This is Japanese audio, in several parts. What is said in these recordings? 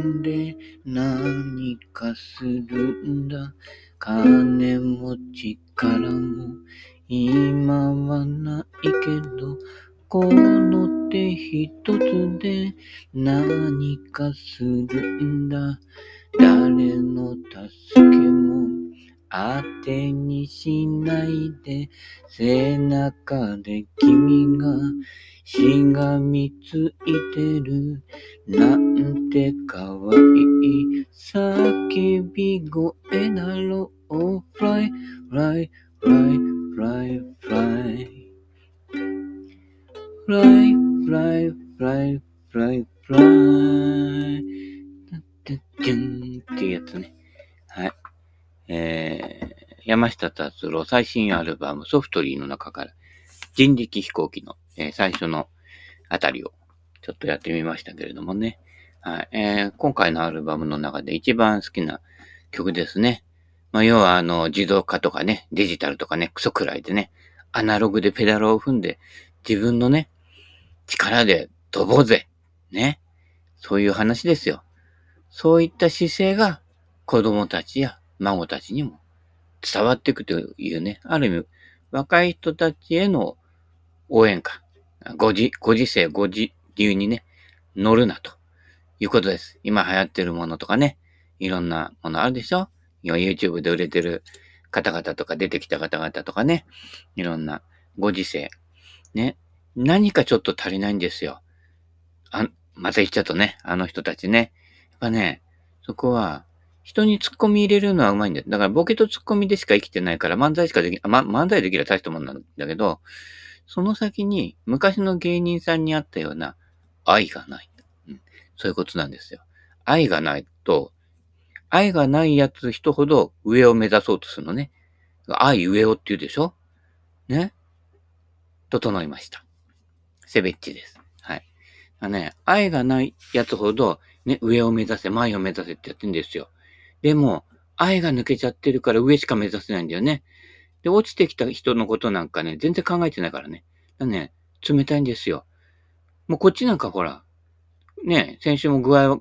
んで何かするんだ。金も力も今はないけど、この手一つで何かするんだ。誰の助けも当てにしないで、背中で君がしがみついてる。なんてかわいい叫び声だろう。fly, fly, fly, fly, fly. fly, fly, fly, fly, fly. ってやつね。えー、山下達郎最新アルバムソフトリーの中から人力飛行機の、えー、最初のあたりをちょっとやってみましたけれどもね。はい。えー、今回のアルバムの中で一番好きな曲ですね。まあ、要はあの、自動化とかね、デジタルとかね、クソくらいでね、アナログでペダルを踏んで、自分のね、力で飛ぼうぜ。ね。そういう話ですよ。そういった姿勢が子供たちや孫たちにも伝わっていくというね、ある意味、若い人たちへの応援歌。ご時、ご時世、ご時流にね、乗るなということです。今流行ってるものとかね、いろんなものあるでしょ？今 YouTube で売れてる方々とか出てきた方々とかね、いろんなご時世。ね。何かちょっと足りないんですよ。あ、また言っちゃうとね、あの人たちね。やっぱね、そこは、人に突っ込み入れるのはうまいんだよ。だからボケと突っ込みでしか生きてないから漫才しかでき、ま、漫才できれば大したもんなんだけど、その先に昔の芸人さんにあったような愛がない。うん、そういうことなんですよ。愛がないと、愛がないやつ人ほど上を目指そうとするのね。愛上をって言うでしょ？ね？整いました。セベッチです。はい。あね、愛がないやつほど、ね、上を目指せ、前を目指せってやってんですよ。でも、愛が抜けちゃってるから上しか目指せないんだよね。で、落ちてきた人のことなんかね、全然考えてないからね。だね、冷たいんですよ。もうこっちなんかほら、ね、先週も具合は、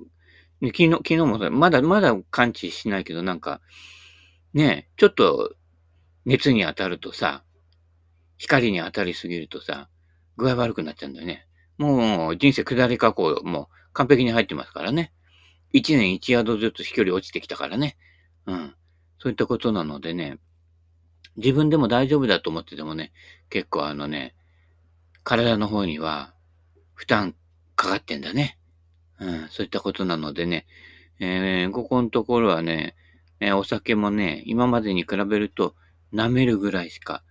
ね、昨日、昨日もまだ、まだ感知しないけど、なんか、ね、ちょっと熱に当たるとさ、光に当たりすぎるとさ、具合悪くなっちゃうんだよね。もう人生下り加工もう完璧に入ってますからね。一年一ヤードずつ飛距離落ちてきたからね。うん。そういったことなのでね、自分でも大丈夫だと思っててもね、結構あのね、体の方には負担かかってんだね。うん、そういったことなのでね、えー、ここのところはね、えー、お酒もね、今までに比べると舐めるぐらいしか、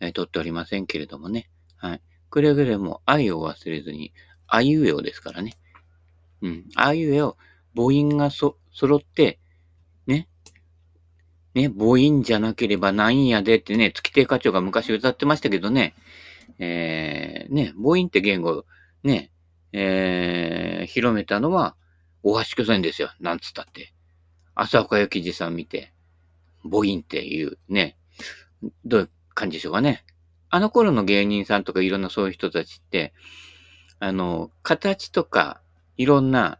えー、取っておりませんけれどもね。はい。くれぐれも愛を忘れずに、あいうえおですからね。うん。あいうえお、母音がそ、揃って、ね。ね、母音じゃなければなんやでってね、月亭課長が昔歌ってましたけどね。えー、ね、母音って言語、ね、えー、広めたのは、大橋巨船ですよ。なんつったって。浅岡幸二さん見て、母音っていうね、どういう感じでしょうかね。あの頃の芸人さんとかいろんなそういう人たちって、あの、形とか、いろんな、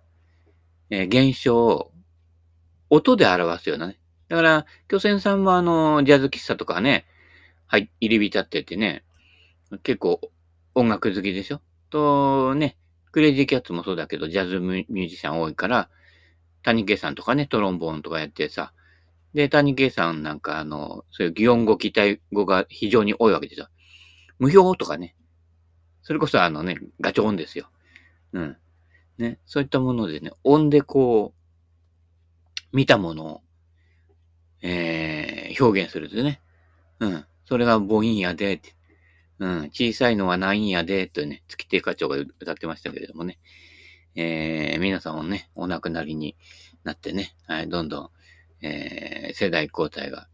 えー、現象を音で表すようなね。だから、巨船さんもあの、ジャズ喫茶とかね、はい、入り浸っててね、結構音楽好きでしょ？とね、クレイジーキャッツもそうだけど、ジャズミュージシャン多いから、谷圭さんとかね、トロンボーンとかやってさ、で、谷圭さんなんかあの、そういう擬音語、期待語が非常に多いわけですよ。無表とかね。それこそあのね、ガチョ音ですよ。うん。ね。そういったものでね、音でこう、見たものを、えー、表現するとね。うん。それが母音やで、うん。小さいのはないんやで、とね、月亭課長が歌ってましたけれどもね。えー、皆さんもね、お亡くなりになってね、はい、どんどん、えー、世代交代が。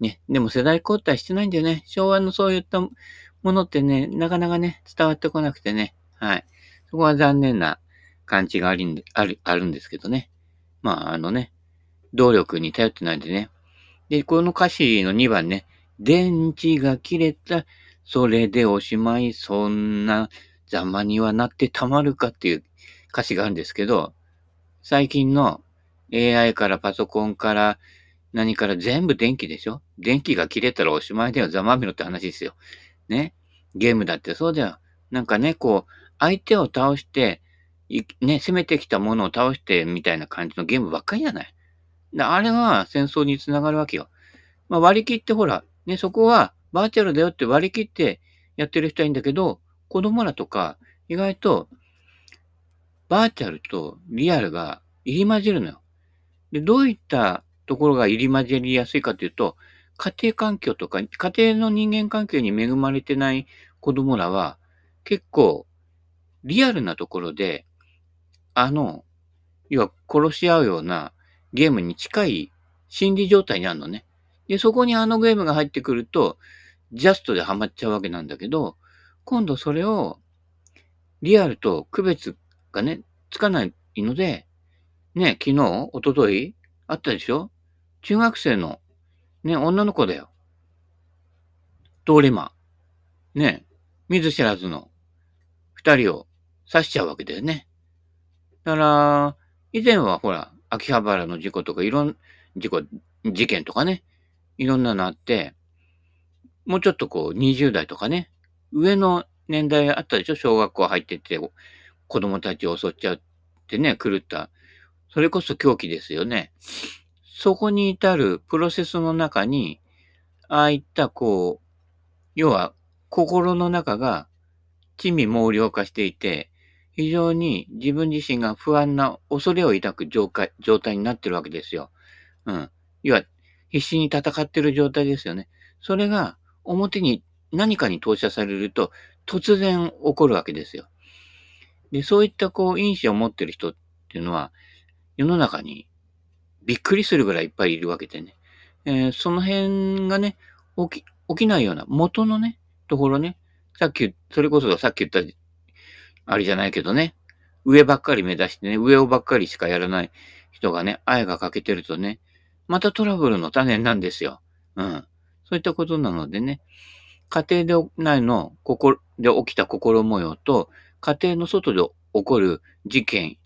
ね、でも世代交代してないんだよね。昭和のそういったものってね、なかなかね、伝わってこなくてね、はい。そこは残念な感じがありんある、あるんですけどね。まあ、あのね、動力に頼ってないんでね。で、この歌詞の2番ね、電池が切れたそれでおしまい、そんなざまにはなってたまるかっていう歌詞があるんですけど、最近の AI からパソコンから何から全部電気でしょ？電気が切れたらおしまいだよ。ざまみろって話ですよ。ね。ゲームだってそうだよ。なんかね、こう、相手を倒して、ね、攻めてきたものを倒してみたいな感じのゲームばっかりじゃない？あれは戦争につながるわけよ。まあ、割り切ってほら、ね、そこはバーチャルだよって割り切ってやってる人はいいんだけど、子供らとか意外とバーチャルとリアルが入り混じるのよ。で、どういったところが入り混じりやすいかというと、家庭環境とか、家庭の人間関係に恵まれてない子供らは、結構、リアルなところで、あの、要は殺し合うようなゲームに近い心理状態にあるのね。で、そこにあのゲームが入ってくると、ジャストでハマっちゃうわけなんだけど、今度それを、リアルと区別がね、つかないので、ね、昨日、おととい、あったでしょ？中学生の、ね、女の子だよ。通り魔。ね、見ず知らずの二人を刺しちゃうわけだよね。だから、以前はほら、秋葉原の事故とかいろん、事故、事件とかね、いろんなのあって、もうちょっとこう、20代とかね、上の年代あったでしょ？小学校入ってて、子供たちを襲っちゃってね、狂った。それこそ狂気ですよね。そこに至るプロセスの中に、ああいったこう、要は心の中が地味猛量化していて、非常に自分自身が不安な恐れを抱く状態状態になってるわけですよ。うん。要は、必死に戦ってる状態ですよね。それが表に何かに投射されると突然起こるわけですよ。で、そういったこう、因子を持ってる人っていうのは、世の中にびっくりするぐらいいっぱいいるわけでね。えー、その辺がね、起き、起きないような元のね、ところね、さっき、それこそさっき言った、あれじゃないけどね、上ばっかり目指してね、上をばっかりしかやらない人がね、愛が欠けてるとね、またトラブルの種なんですよ。うん。そういったことなのでね、家庭で内の心、で起きた心模様と、家庭の外で起こる事件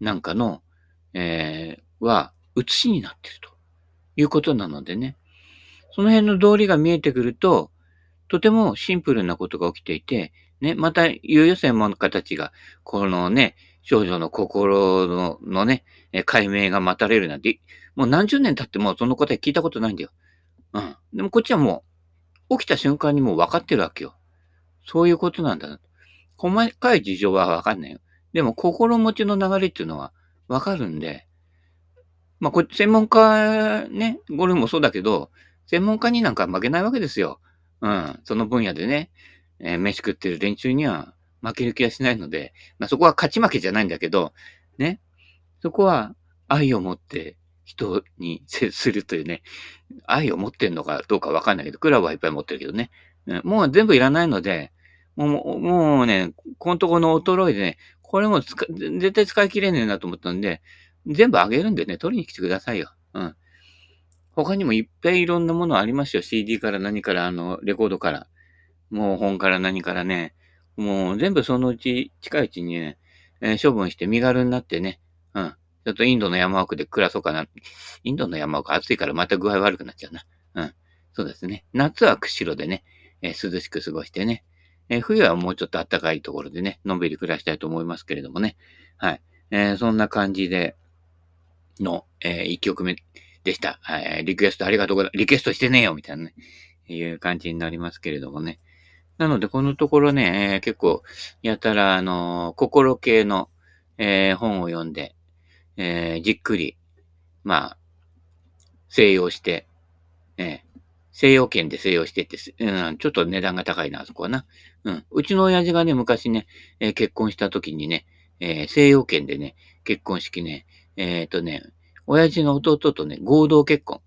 なんかの、えー、は、写しになってるということなのでね。その辺の道理が見えてくると、とてもシンプルなことが起きていて、ね、また、猶予専門家たちが、このね、少女の心ののね、解明が待たれるなんて、もう何十年経ってもその答え聞いたことないんだよ。うん。でもこっちはもう、起きた瞬間にもう分かってるわけよ。そういうことなんだな。細かい事情は分かんないよ。でも心持ちの流れっていうのは分かるんで、まあ、これ、専門家ね、ゴルフもそうだけど、専門家になんか負けないわけですよ。うん。その分野でね、えー、飯食ってる連中には負ける気はしないので、まあ、そこは勝ち負けじゃないんだけど、ね。そこは愛を持って人に接するというね、愛を持ってんのかどうかわかんないけど、クラブはいっぱい持ってるけどね。もう全部いらないので、もう、もうね、このとこの衰えでね、これも絶対使い切れねえなと思ったんで、全部あげるんでね、取りに来てくださいよ。うん。他にもいっぱいいろんなものありますよ。CD から何から、あの、レコードから。もう本から何からね。もう全部そのうち、近いうちにね、えー、処分して身軽になってね。うん。ちょっとインドの山奥で暮らそうかな。インドの山奥暑いからまた具合悪くなっちゃうな。うん。そうですね。夏は釧路でね、えー、涼しく過ごしてね。えー、冬はもうちょっと暖かいところでね、のんびり暮らしたいと思いますけれどもね。はい。えー、そんな感じで、の、え、1曲目でした。はい、リクエストありがとうございます。リクエストしてねえよみたいなね、いう感じになりますけれどもね。なので、このところね、えー、結構、やたら、あのー、心系の、えー、本を読んで、えー、じっくり、まあ、西洋して、えー、西洋圏で西洋してって、うん、ちょっと値段が高いな、あそこはな。うん。うちの親父がね、昔ね、えー、結婚した時にね、えー、西洋圏でね、結婚式ね、えっ、ー、とね、親父の弟とね、合同結婚。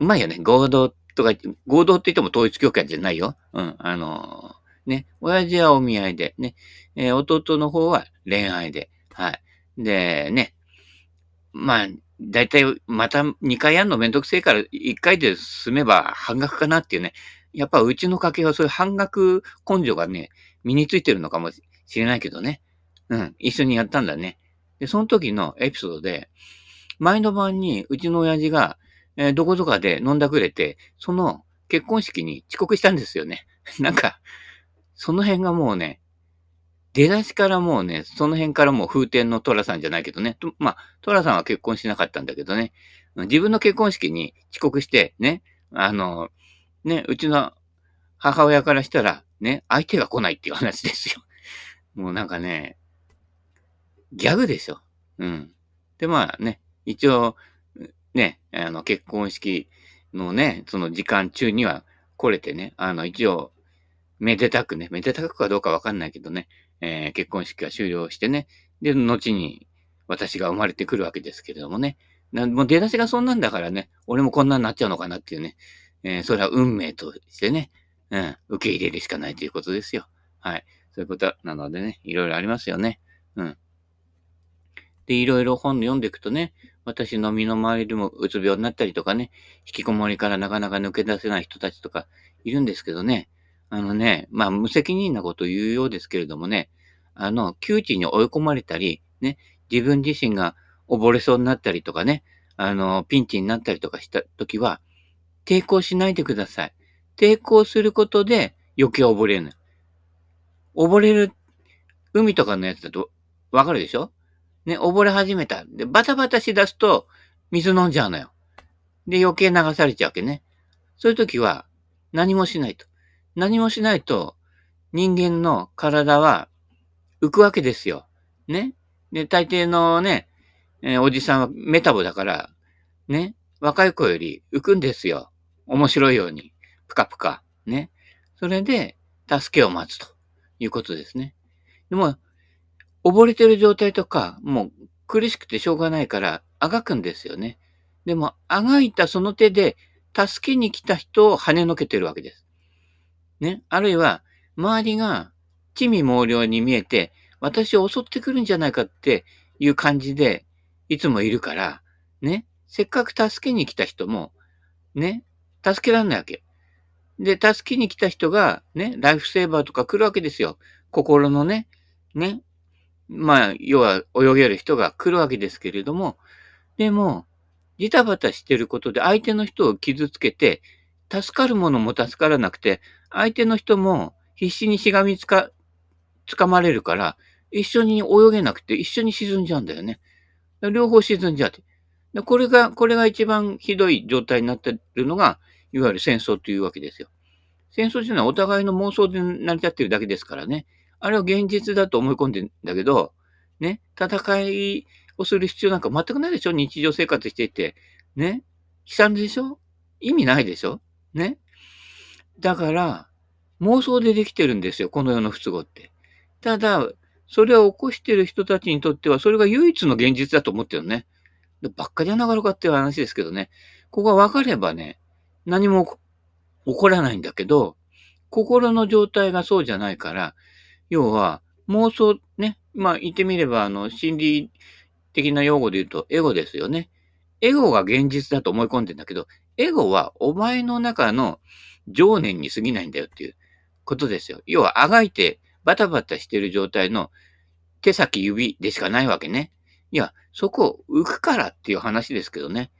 うまいよね。合同とか、合同って言っても統一教会じゃないよ。うん。あのー、ね、親父はお見合いで、ね、えー、弟の方は恋愛で、はい。で、ね、まあ、だいたいまた2回やるのめんどくせえから1回で済めば半額かなっていうね。やっぱうちの家系はそういう半額根性がね、身についてるのかもしれないけどね。うん。一緒にやったんだね。で、その時のエピソードで、前の晩にうちの親父が、えー、どこぞかで飲んだくれて、その結婚式に遅刻したんですよね。なんか、その辺がもうね、出だしからもうね、その辺からもう風天の虎さんじゃないけどね。まあ、虎さんは結婚しなかったんだけどね。自分の結婚式に遅刻して、ね、あの、ね、うちの母親からしたら、ね、相手が来ないっていう話ですよ。もうなんかね、ギャグでしょ。うん。で、まあね、一応、ね、あの、結婚式のね、その時間中には来れてね、あの、一応、めでたくね、めでたくかどうかわかんないけどね、えー、結婚式が終了してね、で、後に私が生まれてくるわけですけれどもね、なもう出だしがそんなんだからね、俺もこんなんなっちゃうのかなっていうね、えー、それは運命としてね、うん、受け入れるしかないということですよ。はい。そういうことなのでね、いろいろありますよね。うん。で、いろいろ本読んでいくとね、私の身の回りでもうつ病になったりとかね、引きこもりからなかなか抜け出せない人たちとかいるんですけどね、あのね、まあ無責任なことを言うようですけれどもね、あの、窮地に追い込まれたり、ね、自分自身が溺れそうになったりとかね、あの、ピンチになったりとかした時は、抵抗しないでください。抵抗することで余計溺れる。溺れる、海とかのやつだとわかるでしょ？ね、溺れ始めた。で、バタバタしだすと水飲んじゃうのよ。で、余計流されちゃうわけね。そういう時は何もしないと。何もしないと人間の体は浮くわけですよ。ね。で、大抵のね、えー、おじさんはメタボだから、ね、若い子より浮くんですよ。面白いように。ぷかぷか。ね。それで、助けを待つということですね。でも、溺れてる状態とか、もう苦しくてしょうがないから、あがくんですよね。でも、あがいたその手で、助けに来た人を跳ねのけてるわけです。ね。あるいは、周りが、地味猛量に見えて、私を襲ってくるんじゃないかっていう感じで、いつもいるから、ね。せっかく助けに来た人も、ね。助けらんないわけ。で、助けに来た人が、ね、ライフセーバーとか来るわけですよ。心のね、ね。まあ、要は泳げる人が来るわけですけれども、でも、ジタバタしてることで相手の人を傷つけて、助かるものも助からなくて、相手の人も必死にしがみつか、掴まれるから、一緒に泳げなくて一緒に沈んじゃうんだよね。両方沈んじゃって。これが、これが一番ひどい状態になってるのが、いわゆる戦争というわけですよ。戦争というのはお互いの妄想で成り立ってるだけですからね。あれは現実だと思い込んでんだけど、ね、戦いをする必要なんか全くないでしょ？日常生活してて。ね？悲惨でしょ？意味ないでしょ？ね？だから、妄想でできてるんですよ、この世の不都合って。ただ、それを起こしてる人たちにとっては、それが唯一の現実だと思ってるのね。ばっかりはなかろかっていう話ですけどね。ここが分かればね、何も起こらないんだけど、心の状態がそうじゃないから、要は、妄想ね、まあ言ってみれば、あの、心理的な用語で言うと、エゴですよね。エゴが現実だと思い込んでんだけど、エゴはお前の中の情念に過ぎないんだよっていうことですよ。要は、あがいてバタバタしてる状態の手先指でしかないわけね。いや、そこを浮くからっていう話ですけどね。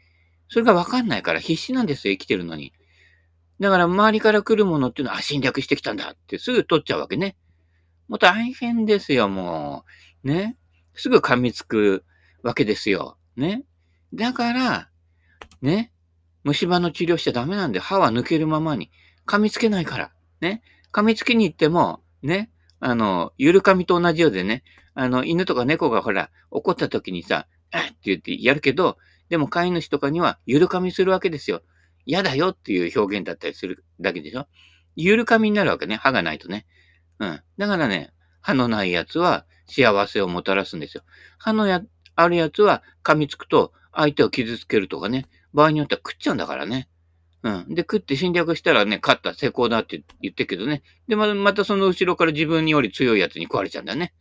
それがわかんないから必死なんですよ、生きてるのに。だから周りから来るものっていうのは、侵略してきたんだってすぐ取っちゃうわけね。もう大変ですよ、もう。ね。すぐ噛みつくわけですよ。ね。だから、ね。虫歯の治療しちゃダメなんで、歯は抜けるままに。噛みつけないから。ね。噛みつきに行っても、ね。あの、ゆる噛みと同じようでね。あの、犬とか猫がほら、怒った時にさ、あって言ってやるけど、でも飼い主とかにはゆる噛みするわけですよ。嫌だよっていう表現だったりするだけでしょ。ゆる噛みになるわけね。歯がないとね。うん。だからね、歯のないやつは幸せをもたらすんですよ。歯のや、あるやつは噛みつくと相手を傷つけるとかね。場合によっては食っちゃうんだからね。うん。で、食って侵略したらね、勝った、成功だって言ってるけどね。で、ままたその後ろから自分より強いやつに食われちゃうんだね。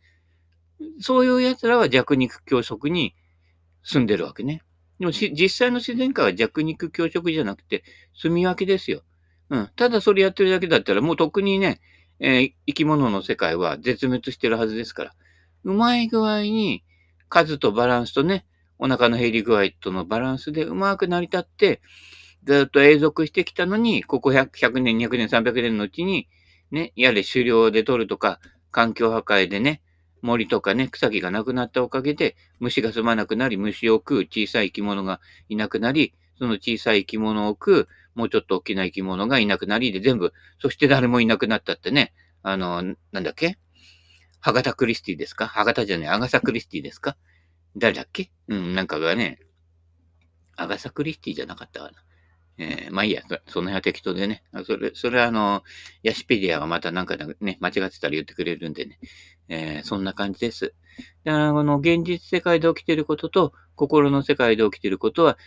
そういう奴らは弱肉強食に住んでるわけね。でも実際の自然界は弱肉強食じゃなくて、住み分けですよ。うん。ただそれやってるだけだったら、もう特にね、えー、生き物の世界は絶滅してるはずですから。うまい具合に数とバランスとね、お腹の減り具合とのバランスでうまく成り立って、ずっと永続してきたのに、ここ 100, 100年、200年、300年のうちに、ね、やれ狩猟で取るとか、環境破壊でね、森とかね、草木がなくなったおかげで、虫が住まなくなり、虫を食う小さい生き物がいなくなり、その小さい生き物を食う、もうちょっと大きな生き物がいなくなりで全部、そして誰もいなくなったってね、あの、なんだっけ？ハガタクリスティですか？ハガタじゃない、アガサクリスティですか？誰だっけ？うん、なんかがね、アガサクリスティじゃなかったかな。えー、まあいいや、その辺は適当でね。それ、それはあの、ヤシペディアがまたなんかね、間違ってたら言ってくれるんでね。えー、そんな感じです。だから、この現実世界で起きていることと、心の世界で起きていることは、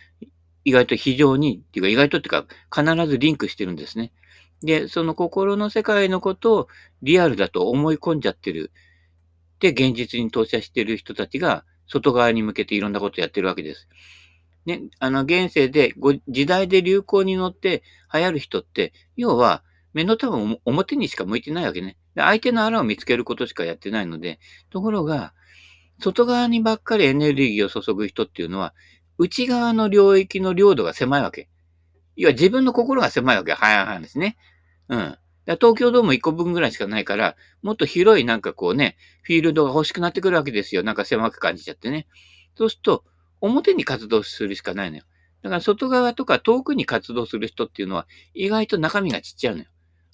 意外と非常に、っていうか意外とっていうか、必ずリンクしてるんですね。で、その心の世界のことをリアルだと思い込んじゃってる。で、現実に投射してる人たちが、外側に向けていろんなことやってるわけです。ね、あの、現世で、時代で流行に乗って流行る人って、要は、目の多分表にしか向いてないわけね。で相手の穴を見つけることしかやってないので、ところが、外側にばっかりエネルギーを注ぐ人っていうのは、内側の領域の領土が狭いわけ。要は自分の心が狭いわけ。はいはいですね。うん。東京ドーム1個分ぐらいしかないから、もっと広いなんかこうね、フィールドが欲しくなってくるわけですよ。なんか狭く感じちゃってね。そうすると、表に活動するしかないのよ。だから外側とか遠くに活動する人っていうのは意外と中身がちっちゃいのよ。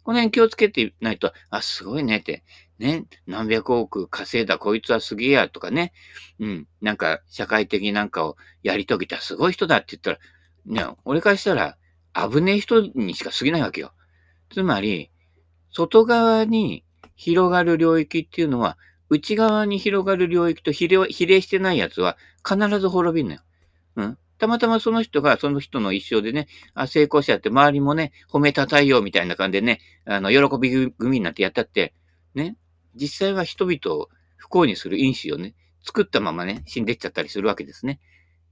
この辺気をつけてないと、あ、すごいねって、ね、何百億稼いだこいつはすげえやとかね、うん、なんか社会的なんかをやり遂げたすごい人だって言ったら、ね、俺からしたら危ねえ人にしか過ぎないわけよ。つまり、外側に広がる領域っていうのは、内側に広がる領域と比例比例してないやつは必ず滅びんのよ。うん。たまたまその人がその人の一生でね、あ成功者って周りもね、褒めたたえようみたいな感じでね、あの、喜び組になってやったって、ね、実際は人々を不幸にする因子をね、作ったままね、死んでっちゃったりするわけですね。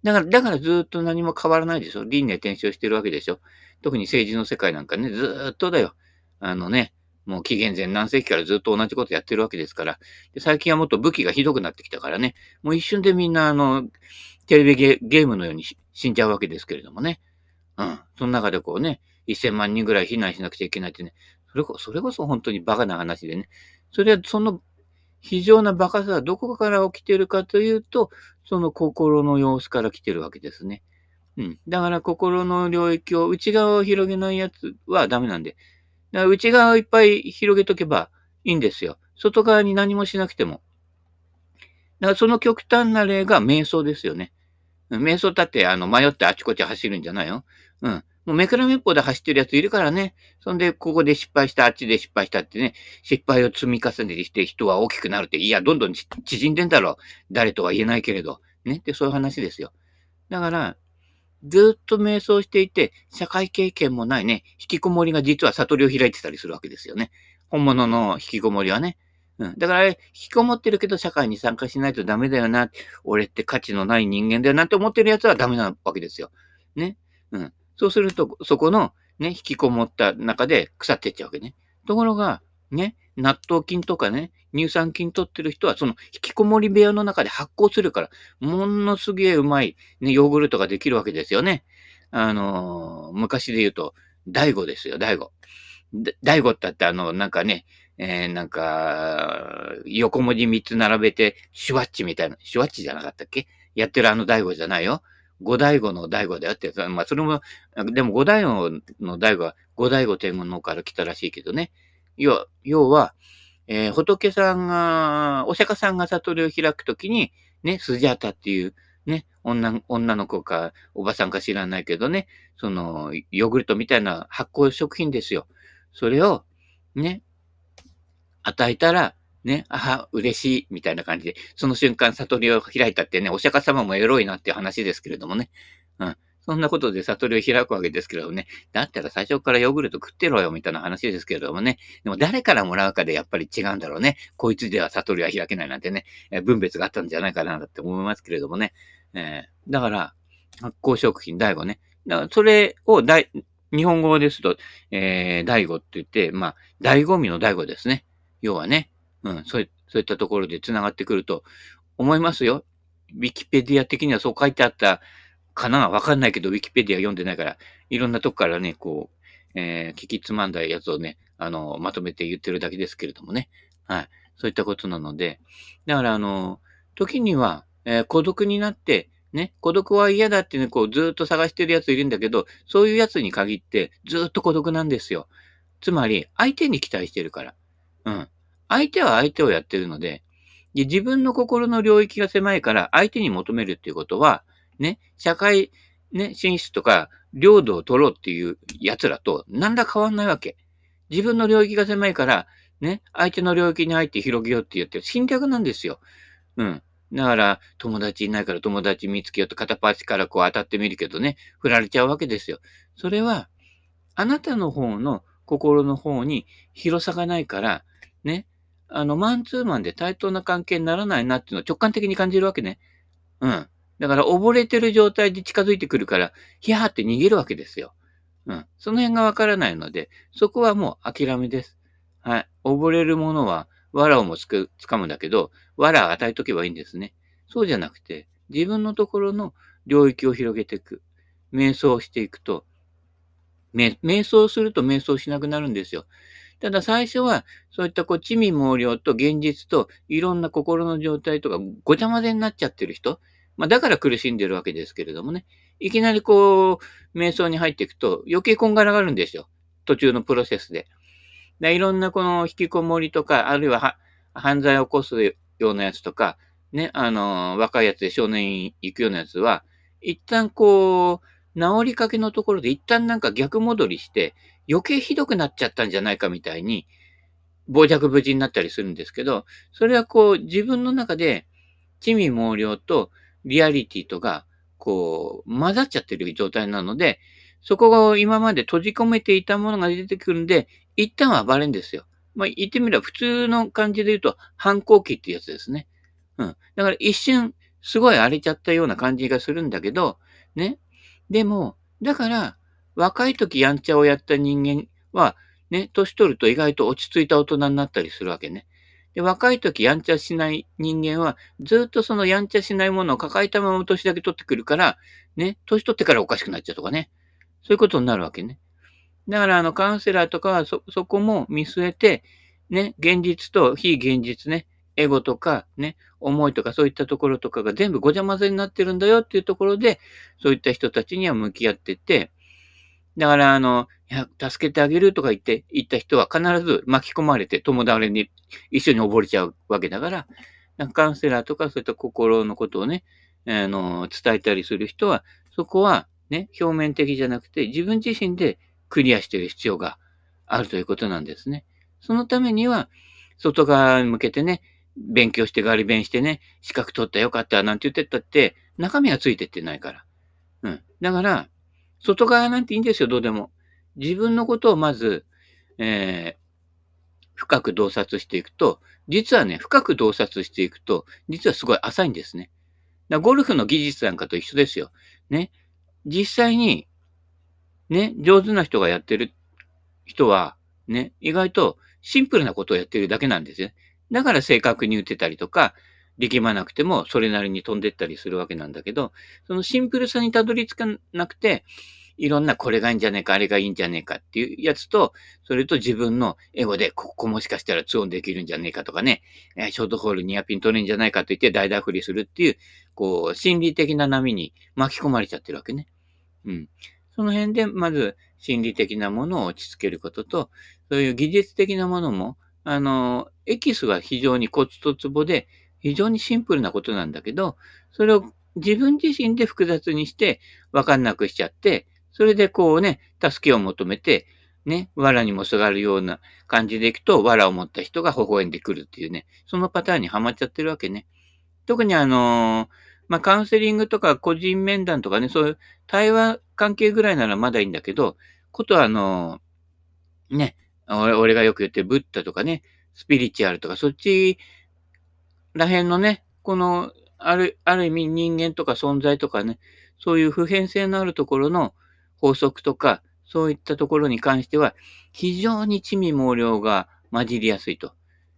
だから、だからずっと何も変わらないでしょ。輪廻転生してるわけでしょ。特に政治の世界なんかね、ずっとだよ。あのね、もう紀元前何世紀からずっと同じことやってるわけですから。で最近はもっと武器がひどくなってきたからね、もう一瞬でみんなあの、テレビゲームのように死んじゃうわけですけれどもね。うん。その中でこうね、1000万人ぐらい避難しなくちゃいけないってね。それこそれこそ本当にバカな話でね。それはその非常なバカさはどこから起きてるかというと、その心の様子から来てるわけですね。うん。だから心の領域を内側を広げないやつはダメなんで。だから内側をいっぱい広げとけばいいんですよ。外側に何もしなくても。だからその極端な例が瞑想ですよね。瞑想だってあの迷ってあちこち走るんじゃないよ。うん。もうめくらめっぽで走ってるやついるからね。そんで、ここで失敗した、あっちで失敗したってね、失敗を積み重ねてして人は大きくなるって、いや、どんどん縮んでんだろう。誰とは言えないけれど。ね。ってそういう話ですよ。だから、ずっと瞑想していて、社会経験もないね、引きこもりが実は悟りを開いてたりするわけですよね。本物の引きこもりはね。うん。だから、引きこもってるけど社会に参加しないとダメだよな。俺って価値のない人間だよなって思ってる奴はダメなわけですよ。ね。うん。そうすると、そこのね、引きこもった中で腐っていっちゃうわけね。ところが、ね、納豆菌とかね、乳酸菌取ってる人は、その引きこもり部屋の中で発酵するから、ものすげえうまい、ね、ヨーグルトができるわけですよね。あのー、昔で言うと、大悟ですよ、大悟。大悟ってあって、あの、なんかね、えー、なんか、横文字3つ並べて、シュワッチみたいな、シュワッチじゃなかったっけ？やってるあの大悟じゃないよ。五大悟の大悟だよって、まあ、それも、でも五大悟の大悟は、五大悟天狗のから来たらしいけどね。要は要は、えー、仏さんが、お釈迦さんが悟りを開くときに、ね、スジャータっていう、ね、女、女の子か、おばさんか知らないけどね、その、ヨーグルトみたいな発酵食品ですよ。それを、ね、与えたら、ね、あは、嬉しい、みたいな感じで、その瞬間悟りを開いたってね、お釈迦様もエロいなっていう話ですけれどもね。うん。そんなことで悟りを開くわけですけれどもね。だったら最初からヨーグルト食ってろよ、みたいな話ですけれどもね。でも誰からもらうかでやっぱり違うんだろうね。こいつでは悟りは開けないなんてね、え分別があったんじゃないかなって思いますけれどもね。えー、だから、発酵食品、大悟ね。だからそれを大、日本語ですと、えー、大悟って言って、まあ、醍醐味の大悟ですね。要はね。うん、そういそういったところで繋がってくると思いますよ。ウィキペディア的にはそう書いてあったかな？わかんないけど、ウィキペディア読んでないから、いろんなとこからね、こう、えー、聞きつまんだやつをね、あの、まとめて言ってるだけですけれどもね。はい。そういったことなので、だからあの、時には、えー、孤独になって、ね、孤独は嫌だってね、こうずっと探してるやついるんだけど、そういうやつに限ってずっと孤独なんですよ。つまり、相手に期待してるから。うん。相手は相手をやってるので、で自分の心の領域が狭いから相手に求めるっていうことは、ね、社会、ね、進出とか、領土を取ろうっていう奴らと何ら変わんないわけ。自分の領域が狭いから、ね、相手の領域に入って広げようって言って侵略なんですよ。うん。だから、友達いないから友達見つけようと片端からこう当たってみるけどね、振られちゃうわけですよ。それは、あなたの方の心の方に広さがないから、ね、あの、マンツーマンで対等な関係にならないなっていうのを直感的に感じるわけね。うん。だから、溺れてる状態で近づいてくるから、ヒャーって逃げるわけですよ。うん。その辺がわからないので、そこはもう諦めです。はい。溺れるものは、藁をもつく、掴むんだけど、藁を与えとけばいいんですね。そうじゃなくて、自分のところの領域を広げていく。瞑想していくと、瞑想すると瞑想しなくなるんですよ。ただ最初は、そういったこう、地味猛量と現実といろんな心の状態とかごちゃ混ぜになっちゃってる人。まあだから苦しんでるわけですけれどもね。いきなりこう、瞑想に入っていくと余計こんがらがるんですよ。途中のプロセスで。でいろんなこの引きこもりとか、あるいは犯罪を起こすようなやつとか、ね、あの、若いやつで少年院行くようなやつは、一旦こう、治りかけのところで一旦なんか逆戻りして、余計ひどくなっちゃったんじゃないかみたいに、傍若無人になったりするんですけど、それはこう、自分の中で、地味猛量とリアリティとが、こう、混ざっちゃってる状態なので、そこが今まで閉じ込めていたものが出てくるんで、一旦は暴れんですよ。まあ、言ってみれば普通の感じで言うと反抗期ってやつですね。うん。だから一瞬、すごい荒れちゃったような感じがするんだけど、ね。でも、だから、若い時やんちゃをやった人間は、ね、年取ると意外と落ち着いた大人になったりするわけね。で、若い時やんちゃしない人間は、ずっとそのやんちゃしないものを抱えたまま年だけ取ってくるから、ね、年取ってからおかしくなっちゃうとかね。そういうことになるわけね。だから、あの、カウンセラーとかはそ、そこも見据えて、ね、現実と非現実ね、エゴとか、ね、思いとかそういったところとかが全部ごちゃ混ぜになってるんだよっていうところで、そういった人たちには向き合ってて、だから、あの、いや、助けてあげるとか言って、言った人は必ず巻き込まれて友倒れに一緒に溺れちゃうわけだから、なんかカウンセラーとかそういった心のことをね、あの、伝えたりする人は、そこはね、表面的じゃなくて自分自身でクリアしている必要があるということなんですね。そのためには、外側に向けてね、勉強してガリ勉してね、資格取ったよかったなんて言ってったって、中身はついてってないから。うん。だから、外側なんていいんですよ、どうでも。自分のことをまず、えー、深く洞察していくと、実はね、深く洞察していくと、実はすごい浅いんですね。だゴルフの技術なんかと一緒ですよ。ね。実際に、ね、上手な人がやってる人は、ね、意外とシンプルなことをやってるだけなんですよ。だから正確に打てたりとか、力まなくてもそれなりに飛んでったりするわけなんだけど、そのシンプルさにたどり着かなくて、いろんなこれがいいんじゃねえか、あれがいいんじゃねえかっていうやつと、それと自分のエゴで、ここもしかしたらツオンできるんじゃねえかとかね、ショートホールニアピン取れんじゃないかと言って大打振りするっていう、こう、心理的な波に巻き込まれちゃってるわけね。うん。その辺で、まず、心理的なものを落ち着けることと、そういう技術的なものも、あの、エキスは非常にコツとツボで、非常にシンプルなことなんだけど、それを自分自身で複雑にして、わかんなくしちゃって、それでこうね、助けを求めて、ね、藁にもすがるような感じでいくと、藁を持った人が微笑んでくるっていうね、そのパターンにはまっちゃってるわけね。特にあのー、まあ、カウンセリングとか個人面談とかね、そういう対話関係ぐらいならまだいいんだけど、ことはあのー、ね、俺がよく言ってるブッダとかね、スピリチュアルとか、そっちら辺のね、この、ある、ある意味人間とか存在とかね、そういう普遍性のあるところの法則とか、そういったところに関しては、非常に地味猛量が混じりやすいと。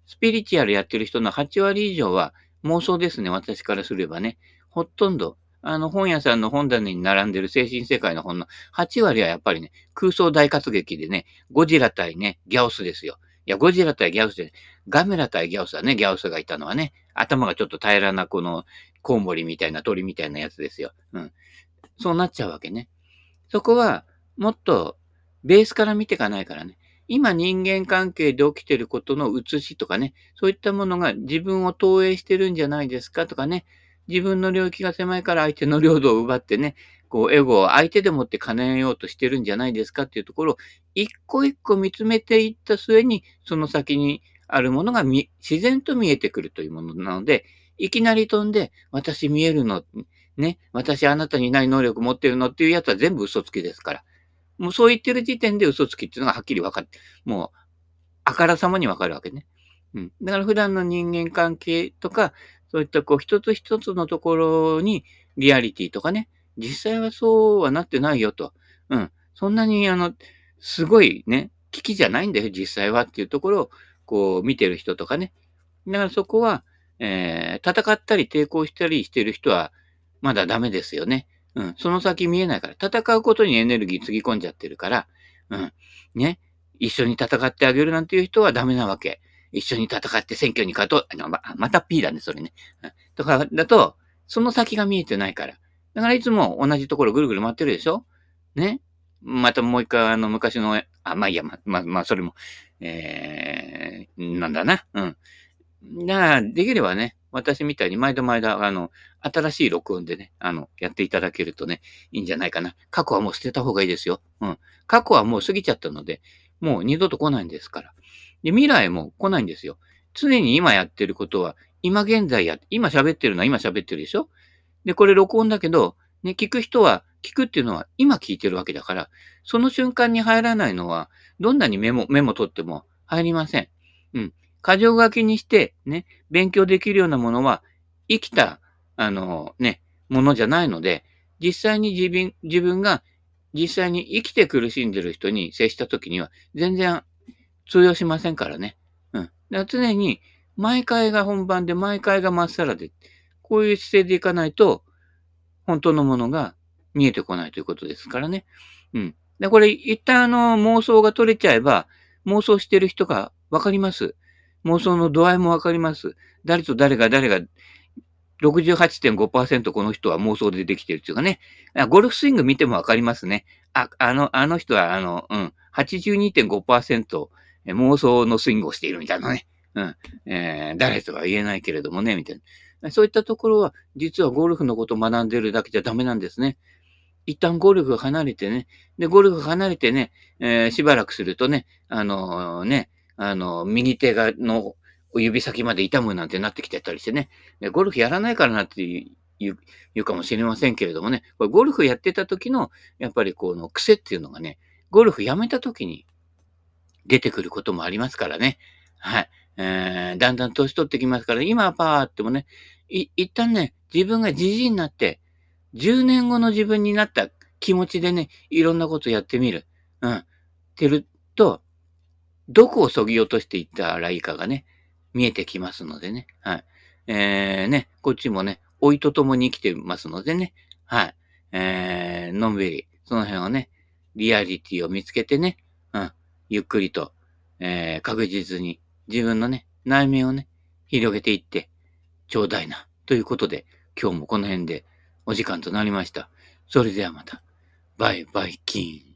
スピリチュアルやってる人の8割以上は妄想ですね、私からすればね。ほとんど、あの、本屋さんの本棚に並んでる精神世界の本の8割はやっぱりね、空想大活劇でね、ゴジラ対ね、ギャオスですよ。いや、ゴジラ対ギャオスで、ガメラ対ギャオスはね、ギャオスがいたのはね、頭がちょっと平らなこのコウモリみたいな鳥みたいなやつですよ。うん。そうなっちゃうわけね。そこは、もっと、ベースから見ていかないからね。今人間関係で起きてることの写しとかね、そういったものが自分を投影してるんじゃないですかとかね、自分の領域が狭いから相手の領土を奪ってね、こう、エゴを相手でもって兼ねようとしてるんじゃないですかっていうところを、一個一個見つめていった末に、その先にあるものが自然と見えてくるというものなので、いきなり飛んで、私見えるの、ね、私あなたにない能力持ってるのっていうやつは全部嘘つきですから。もうそう言ってる時点で嘘つきっていうのがはっきり分かって、もう、あからさまに分かるわけね。うん。だから普段の人間関係とか、そういったこう一つ一つのところにリアリティとかね、実際はそうはなってないよと。うん。そんなにあの、すごいね、危機じゃないんだよ、実際はっていうところを、こう見てる人とかね。だからそこは、えー、戦ったり抵抗したりしてる人は、まだダメですよね。うん。その先見えないから。戦うことにエネルギーつぎ込んじゃってるから、うん。ね。一緒に戦ってあげるなんていう人はダメなわけ。一緒に戦って選挙に勝とう。あままた P だね、それね。うん。とか、だと、その先が見えてないから。だからいつも同じところぐるぐる回ってるでしょ？ね？またもう一回あの昔の、あ、まあいいや、ま、ま、まあそれも、えー、なんだな？うん。だから、できればね、私みたいに毎度毎度、あの、新しい録音でね、あの、やっていただけるとね、いいんじゃないかな。過去はもう捨てた方がいいですよ。うん。過去はもう過ぎちゃったので、もう二度と来ないんですから。で、未来も来ないんですよ。常に今やってることは、今現在や、今喋ってるのは今喋ってるでしょ？で、これ録音だけど、ね、聞く人は、聞くっていうのは今聞いてるわけだから、その瞬間に入らないのは、どんなにメモ、メモ取っても入りません。うん。箇条書きにして、ね、勉強できるようなものは、生きた、あの、ね、ものじゃないので、実際に自分、自分が実際に生きて苦しんでる人に接した時には、全然通用しませんからね。うん。だから常に、毎回が本番で、毎回がまっさらで、こういう姿勢でいかないと、本当のものが見えてこないということですからね。うん。で、これ、一旦あの、妄想が取れちゃえば、妄想してる人がわかります。妄想の度合いもわかります。誰と誰が誰が、68.5%この人は妄想でできてるっていうかね。ゴルフスイング見てもわかりますね。あ、あの、あの人は、あの、うん、82.5%妄想のスイングをしているみたいなね。うん。えー、誰とは言えないけれどもね、みたいな。そういったところは、実はゴルフのことを学んでるだけじゃダメなんですね。一旦ゴルフが離れてね。で、ゴルフが離れてね、えー、しばらくするとね、あのー、ね、あの、右手が、の指先まで痛むなんてなってきてたりしてね、でゴルフやらないからなって言う言うかもしれませんけれどもね、これゴルフやってた時の、やっぱりこの癖っていうのがね、ゴルフやめた時に出てくることもありますからね。はい。えー、だんだん年取ってきますから、今はパーってもね、い、一旦ね、自分がじじいになって、10年後の自分になった気持ちでね、いろんなことやってみる。うん。ってると、どこをそぎ落としていったらいいかがね、見えてきますのでね。はい。えー、ね、こっちもね、老いとともに生きてますのでね。はい。えー、のんびり、その辺をね、リアリティを見つけてね、ゆっくりと、えー、確実に自分のね、内面をね、広げていって、ちょうだいな。ということで、今日もこの辺でお時間となりました。それではまた。バイバイキーン。